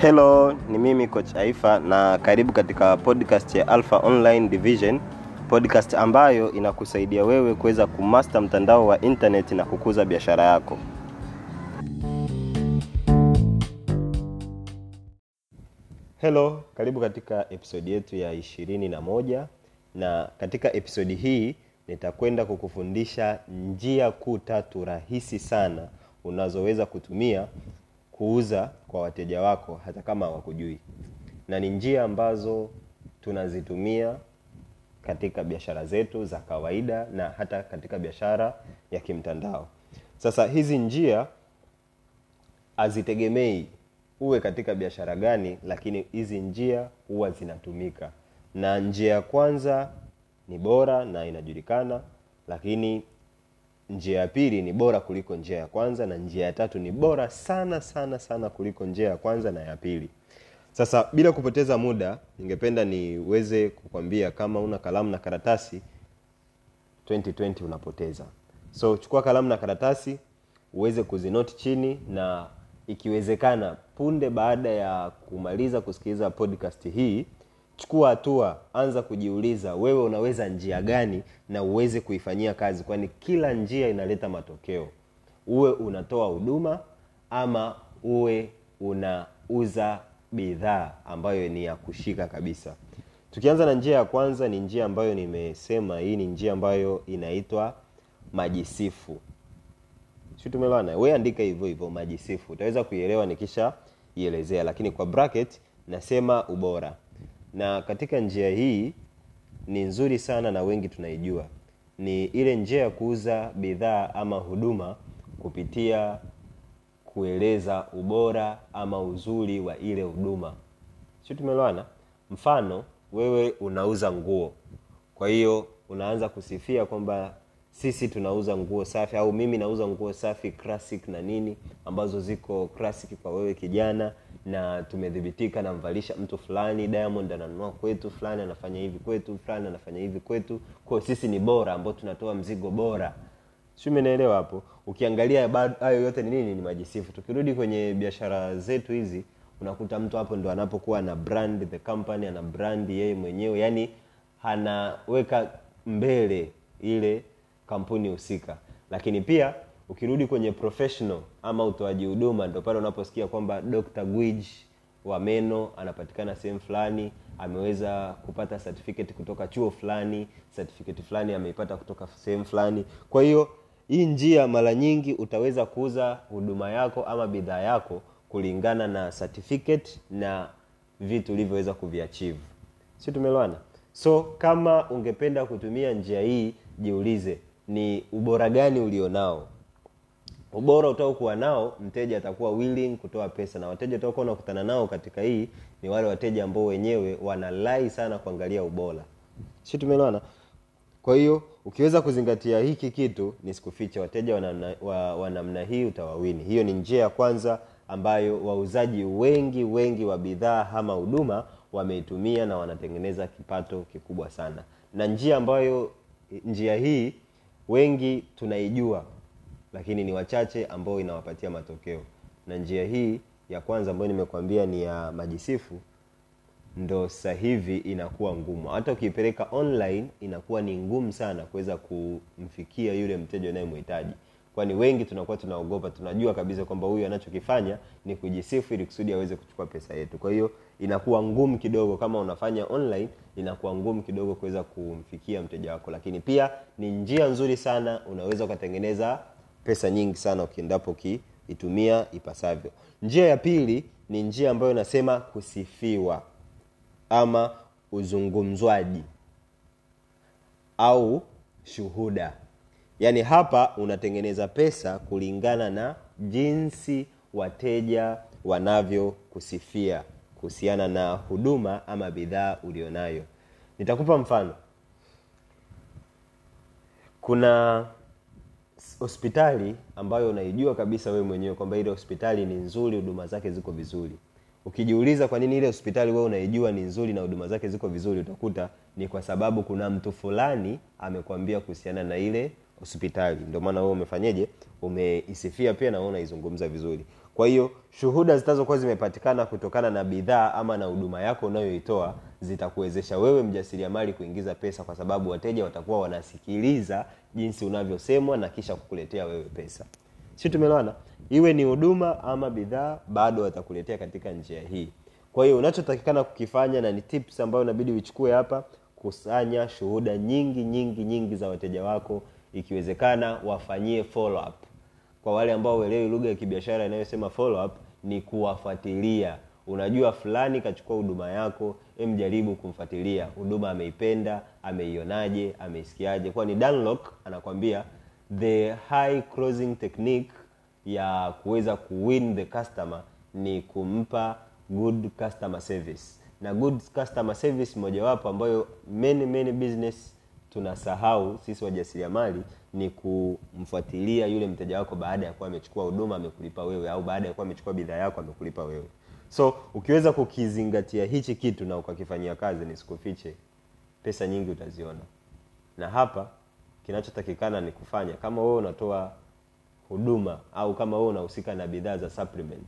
Hello, ni mimi coach Aifa na karibu katika podcast ya Alpha Online Division, podcast ambayo inakusaidia wewe kuweza kumaster mtandao wa internet na kukuza biashara yako. Hello, karibu katika episodi yetu ya ishirini na moja na katika episodi hii nitakwenda kukufundisha njia kuu tatu rahisi sana unazoweza kutumia kuuza kwa wateja wako hata kama hawakujui, na ni njia ambazo tunazitumia katika biashara zetu za kawaida na hata katika biashara ya kimtandao. Sasa hizi njia hazitegemei uwe katika biashara gani, lakini hizi njia huwa zinatumika, na njia ya kwanza ni bora na inajulikana, lakini njia ya pili ni bora kuliko njia ya kwanza, na njia ya tatu ni bora sana sana sana kuliko njia ya kwanza na ya pili. Sasa bila kupoteza muda, ningependa niweze kukwambia kama una kalamu na karatasi 2020 unapoteza. So chukua kalamu na karatasi uweze kuzinoti chini, na ikiwezekana punde baada ya kumaliza kusikiliza podcast hii, chukua hatua, anza kujiuliza wewe unaweza njia gani na uweze kuifanyia kazi, kwani kila njia inaleta matokeo. Uwe unatoa huduma ama uwe unauza bidhaa ambayo ni ya kushika kabisa. Tukianza na njia ya kwanza, ni njia ambayo nimesema, hii ni njia ambayo inaitwa majisifu. Si tumeelewana? Wewe andika hivyo hivyo majisifu, utaweza kuielewa nikisha ielezea, lakini kwa bracket nasema ubora. Na katika njia hii ni nzuri sana na wengi tunaijua, ni ile njia ya kuuza bidhaa ama huduma kupitia kueleza ubora ama uzuri wa ile huduma. Si tumeelewana? Mfano, wewe unauza nguo, kwa hiyo unaanza kusifia kwamba sisi tunauza nguo safi, au mimi nauza nguo safi classic na nini, ambazo ziko classic kwa wewe kijana, na tumedhibitika namvalisha mtu fulani, Diamond ananunua kwetu, fulani anafanya hivi kwetu, fulani anafanya hivi kwetu, kwa sisi ni bora, ambao tunatoa mzigo bora. Si hapo? Ukiangalia hayo yote ni nini? Ni majisifu. Tukirudi kwenye biashara zetu hizi, unakuta mtu hapo ndo anapokuwa na brand the company, ana brand yeye mwenyewe, yani anaweka mbele ile kampuni husika. Lakini pia ukirudi kwenye professional ama utoaji huduma, ndo pale unaposikia kwamba Dr. Gwiji wa meno anapatikana sehemu fulani, ameweza kupata certificate kutoka chuo fulani, certificate fulani ameipata kutoka sehemu fulani. Kwa hiyo hii njia mara nyingi utaweza kuuza huduma yako ama bidhaa yako kulingana na certificate na vitu ulivyoweza kuviachieve. Si tumeelewana? So kama ungependa kutumia njia hii, jiulize ni ubora gani ulionao. Ubora utaokuwa nao, mteja atakuwa willing kutoa pesa, na wateja utakuwa unakutana nao katika hii ni wale wateja ambao wenyewe wanalai sana kuangalia ubora. Si tumeelewana? Kwa hiyo ukiweza kuzingatia hiki kitu, ni sikuficha, wateja wa wa namna hii utawawini. Hiyo ni njia ya kwanza ambayo wauzaji wengi wengi wa bidhaa ama huduma wameitumia na wanatengeneza kipato kikubwa sana, na njia ambayo njia hii wengi tunaijua, lakini ni wachache ambao inawapatia matokeo. Na njia hii ya kwanza ambayo nimekwambia ni ya majisifu ndo sasa hivi inakuwa ngumu. Hata ukiipeleka online inakuwa ni ngumu sana kuweza kumfikia yule mteja unayemhitaji, kwani wengi tunakuwa tunaogopa. Tunajua kabisa kwamba huyu anachokifanya ni kujisifu ili kusudi aweze kuchukua pesa yetu. Kwa hiyo inakuwa ngumu kidogo, kama unafanya online inakuwa ngumu kidogo kuweza kumfikia mteja wako, lakini pia ni njia nzuri sana, unaweza ukatengeneza pesa nyingi sana ukiendapo ukiitumia ipasavyo. Njia ya pili ni njia ambayo inasema kusifiwa ama uzungumzwaji au shuhuda. Yaani hapa unatengeneza pesa kulingana na jinsi wateja wanavyokusifia kuhusiana na huduma ama bidhaa ulionayo. Nitakupa mfano. Kuna hospitali ambayo unaijua kabisa wewe mwenyewe kwamba ile hospitali ni nzuri, huduma zake ziko vizuri. Ukijiuliza kwa nini ile hospitali wewe unaijua ni nzuri na huduma zake ziko vizuri, utakuta ni kwa sababu kuna mtu fulani amekwambia kuhusiana na ile hospitali. Ndio maana wewe umefanyeje? Umeisifia pia na wewe unaizungumza vizuri. Kwa hiyo shuhuda zitazokuwa zimepatikana kutokana na bidhaa ama na huduma yako unayoitoa zitakuwezesha wewe mjasiriamali kuingiza pesa kwa sababu wateja watakuwa wanasikiliza jinsi unavyosemwa na kisha kukuletea wewe pesa. Si tumeelewana? Iwe ni huduma ama bidhaa bado watakuletea katika njia hii. Kwa hiyo unachotakikana kukifanya na ni tips ambayo inabidi uichukue hapa kusanya shuhuda nyingi nyingi nyingi za wateja wako ikiwezekana wafanyie follow up. Kwa wale ambao uelewi lugha ya kibiashara inayosema follow up ni kuwafuatilia. Unajua fulani kachukua huduma yako emjaribu kumfuatilia. Huduma ameipenda ameionaje ameisikiaje? Kwani Dunlock anakwambia the high closing technique ya kuweza kuwin the customer ni kumpa good customer service. Na good customer service mojawapo ambayo many many business tunasahau sisi wajasiriamali ni kumfuatilia yule mteja wako baada ya kuwa amechukua huduma amekulipa wewe au baada ya kuwa amechukua bidhaa yako amekulipa wewe. So ukiweza kukizingatia hichi kitu na ukakifanyia kazi nisikufiche pesa nyingi utaziona. Na hapa kinachotakikana ni kufanya kama wewe unatoa huduma au kama wewe unahusika na bidhaa za supplement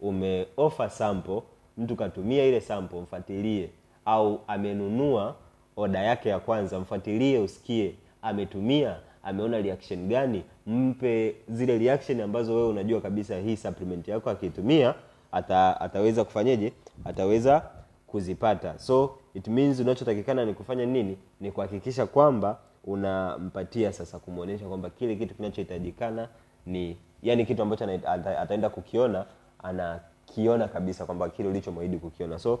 umeofa sample mtu katumia ile sample mfuatilie au amenunua oda yake ya kwanza mfuatilie usikie ametumia ameona reaction gani mpe zile reaction ambazo wewe unajua kabisa hii supplement yako akiitumia ata, ataweza kufanyeje? Ataweza kuzipata. So it means unachotakikana ni kufanya nini? Ni kuhakikisha kwamba unampatia sasa kumwonyesha kwamba kile kitu kinachohitajikana ni yani kitu ambacho ata- ataenda kukiona anakiona kabisa kwamba kile ulichomwahidi kukiona. So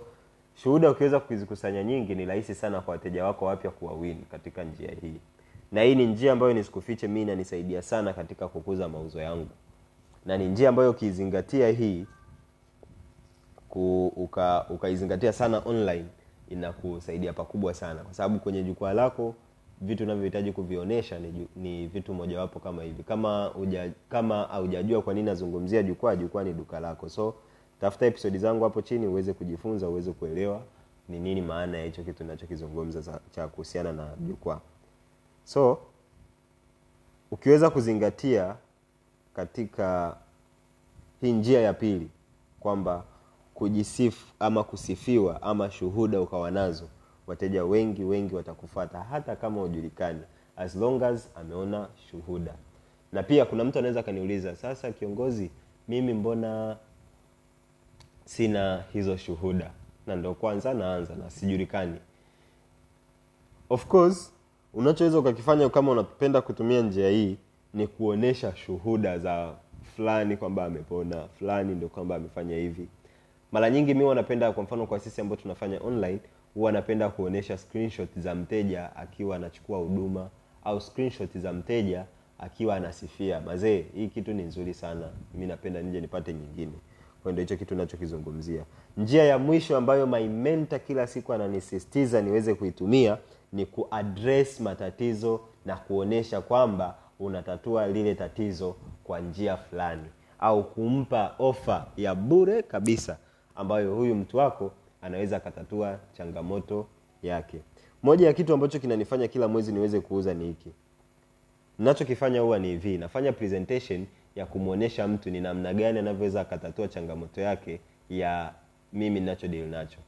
shuhuda ukiweza kuzikusanya nyingi ni rahisi sana kwa wateja wako wapya kuwawin katika njia hii. Na hii ni njia ambayo nisikufiche mi inanisaidia sana katika kukuza mauzo yangu. Na ni njia ambayo ukiizingatia hii ku, uka, ukaizingatia sana online inakusaidia pakubwa sana. Kwa sababu kwenye jukwaa lako vitu unavyohitaji kuvionyesha ni, ni vitu mojawapo kama hivi. Kama uja, kama haujajua kwa nini nazungumzia jukwaa jukwaa ni duka lako. So tafuta episodi zangu hapo chini uweze kujifunza uweze kuelewa ni nini maana ya hicho kitu nachokizungumza cha kuhusiana na jukwaa. So ukiweza kuzingatia katika hii njia ya pili kwamba kujisifu ama kusifiwa ama shuhuda ukawa nazo wateja wengi wengi watakufata hata kama ujulikani as long as ameona shuhuda. Na pia kuna mtu anaweza akaniuliza sasa kiongozi mimi mbona sina hizo shuhuda. Na ndo kwanza naanza na sijulikani. Of course unachoweza ukakifanya kama unapenda kutumia njia hii ni kuonesha shuhuda za fulani kwamba amepona fulani ndio kwamba amefanya hivi. Mara nyingi mi wanapenda kwa mfano kwa sisi ambao tunafanya online huwa anapenda kuonesha screenshot za mteja akiwa anachukua huduma au screenshot za mteja akiwa anasifia mazee hii kitu ni nzuri sana mi napenda nije nipate nyingine kwa hicho kitu nachokizungumzia njia ya mwisho ambayo my mentor kila siku ananisisitiza niweze kuitumia ni kuaddress matatizo na kuonesha kwamba unatatua lile tatizo kwa njia fulani. Au kumpa ofa ya bure kabisa ambayo huyu mtu wako anaweza akatatua changamoto yake. Moja ya kitu ambacho kinanifanya kila mwezi niweze kuuza ni hiki. Nachokifanya huwa ni hivi. Nafanya presentation ya kumwonyesha mtu ni namna gani anavyoweza akatatua changamoto yake ya mimi ninacho deal nacho.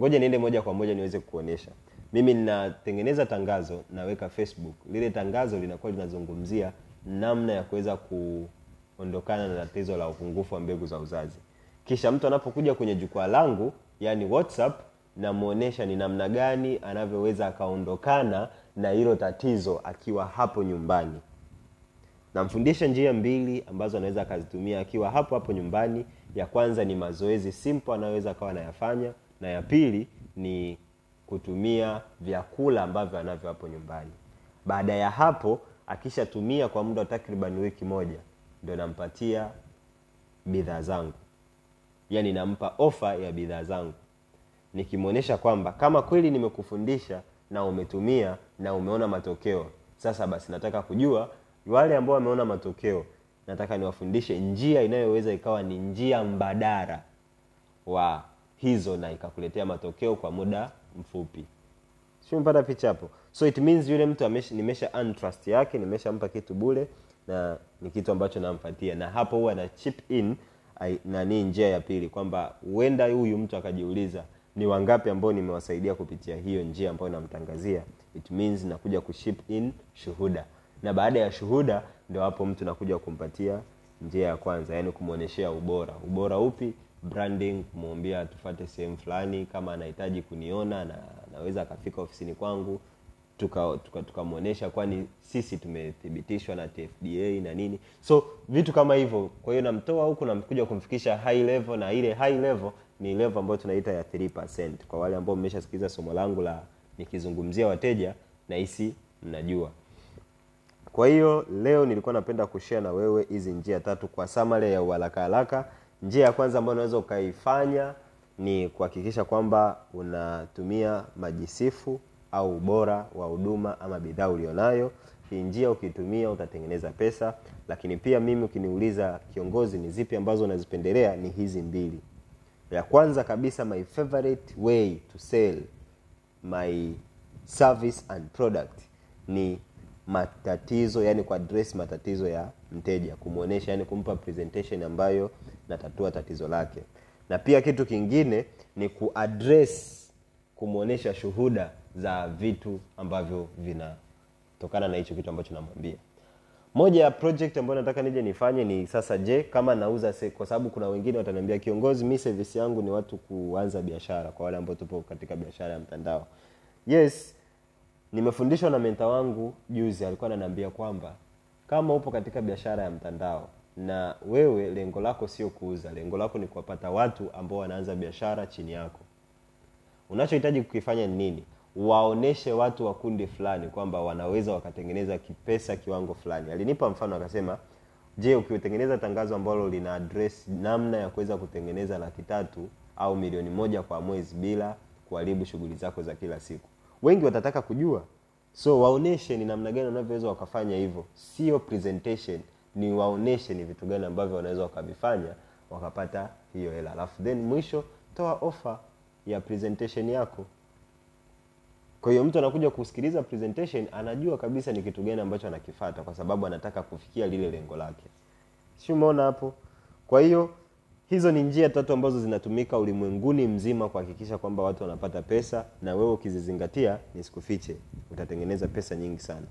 Ngoja niende moja kwa moja niweze kuonyesha mimi ninatengeneza tangazo naweka facebook. Lile tangazo linakuwa linazungumzia namna ya kuweza kuondokana na tatizo la upungufu wa mbegu za uzazi. Kisha mtu anapokuja kwenye jukwaa langu yani whatsapp namwonyesha ni namna gani anavyoweza akaondokana na hilo tatizo akiwa hapo nyumbani namfundisha njia mbili ambazo anaweza akazitumia akiwa hapo hapo nyumbani. Ya kwanza ni mazoezi simple anayoweza akawa anayafanya na ya pili ni kutumia vyakula ambavyo anavyo hapo nyumbani. Baada ya hapo akishatumia kwa muda wa takriban wiki moja ndo nampatia bidhaa zangu. Yaani nampa ofa ya bidhaa zangu. Nikimwonyesha kwamba kama kweli nimekufundisha na umetumia na umeona matokeo sasa basi nataka kujua wale ambao wameona matokeo nataka niwafundishe njia inayoweza ikawa ni njia mbadala wa hizo na ikakuletea matokeo kwa muda mfupi. Simpata picha hapo? So it means yule mtu amesha, nimesha earn yake nimeshampa kitu bule na ni kitu ambacho nampatia na hapo huwa na chip in nani njia ya pili kwamba huenda huyu mtu akajiuliza ni wangapi ambao nimewasaidia kupitia hiyo njia ambayo namtangazia? It means nakuja kuship in shuhuda na baada ya shuhuda ndio hapo mtu nakuja kumpatia njia ya kwanza yani kumwonyeshea ubora. Ubora upi? Branding kumwambia tufate sehemu fulani kama anahitaji kuniona na anaweza akafika ofisini kwangu tukamwonyesha tuka, tuka kwani sisi tumethibitishwa na tfda na nini. So vitu kama hivyo. Kwa hiyo namtoa huku namkuja kumfikisha high level na ile high level ni level ambayo tunaita ya 3% kwa wale ambao mmeshasikiliza somo langu la nikizungumzia wateja nahisi mnajua kwa hiyo leo nilikuwa napenda kushare na wewe hizi njia tatu kwa summary ya uharaka haraka. Njia ya kwanza ambayo unaweza ukaifanya ni kuhakikisha kwamba unatumia majisifu au ubora wa huduma ama bidhaa ulionayo. Hii njia ukitumia utatengeneza pesa lakini pia mimi ukiniuliza kiongozi ni zipi ambazo unazipendelea ni hizi mbili. Ya kwanza kabisa my favorite way to sell my service and product ni matatizo yani kuaddress matatizo ya mteja kumwonyesha yani kumpa presentation ambayo natatua tatizo lake. Na pia kitu kingine ni kuaddress kumwonyesha shuhuda za vitu ambavyo vinatokana na hicho kitu ambacho namwambia. Moja ya project ambayo nataka nije nifanye ni sasa je kama nauza se, kwa sababu kuna wengine wataniambia kiongozi mi service yangu ni watu kuanza biashara kwa wale ambao tupo katika biashara ya mtandao. Yes nimefundishwa na menta wangu juzi alikuwa ananiambia kwamba kama upo katika biashara ya mtandao na wewe lengo lako sio kuuza lengo lako ni kuwapata watu ambao wanaanza biashara chini yako. Unachohitaji kukifanya ni nini? Waoneshe watu wa kundi fulani kwamba wanaweza wakatengeneza kipesa kiwango fulani. Alinipa mfano akasema je ukitengeneza tangazo ambalo lina address namna ya kuweza kutengeneza laki tatu au milioni moja kwa mwezi bila kuharibu shughuli zako za kila siku wengi watataka kujua. So waoneshe ni namna gani wanavyoweza wakafanya hivyo. Sio presentation ni waoneshe ni vitu gani ambavyo wanaweza wakavifanya wakapata hiyo hela. Alafu then mwisho toa ofa ya presentation yako. Kwa hiyo mtu anakuja kusikiliza presentation anajua kabisa ni kitu gani ambacho anakifata kwa sababu anataka kufikia lile lengo lake. Si umeona hapo? Kwa hiyo hizo ni njia tatu ambazo zinatumika ulimwenguni mzima kuhakikisha kwamba watu wanapata pesa na wewe ukizizingatia nisikufiche utatengeneza pesa nyingi sana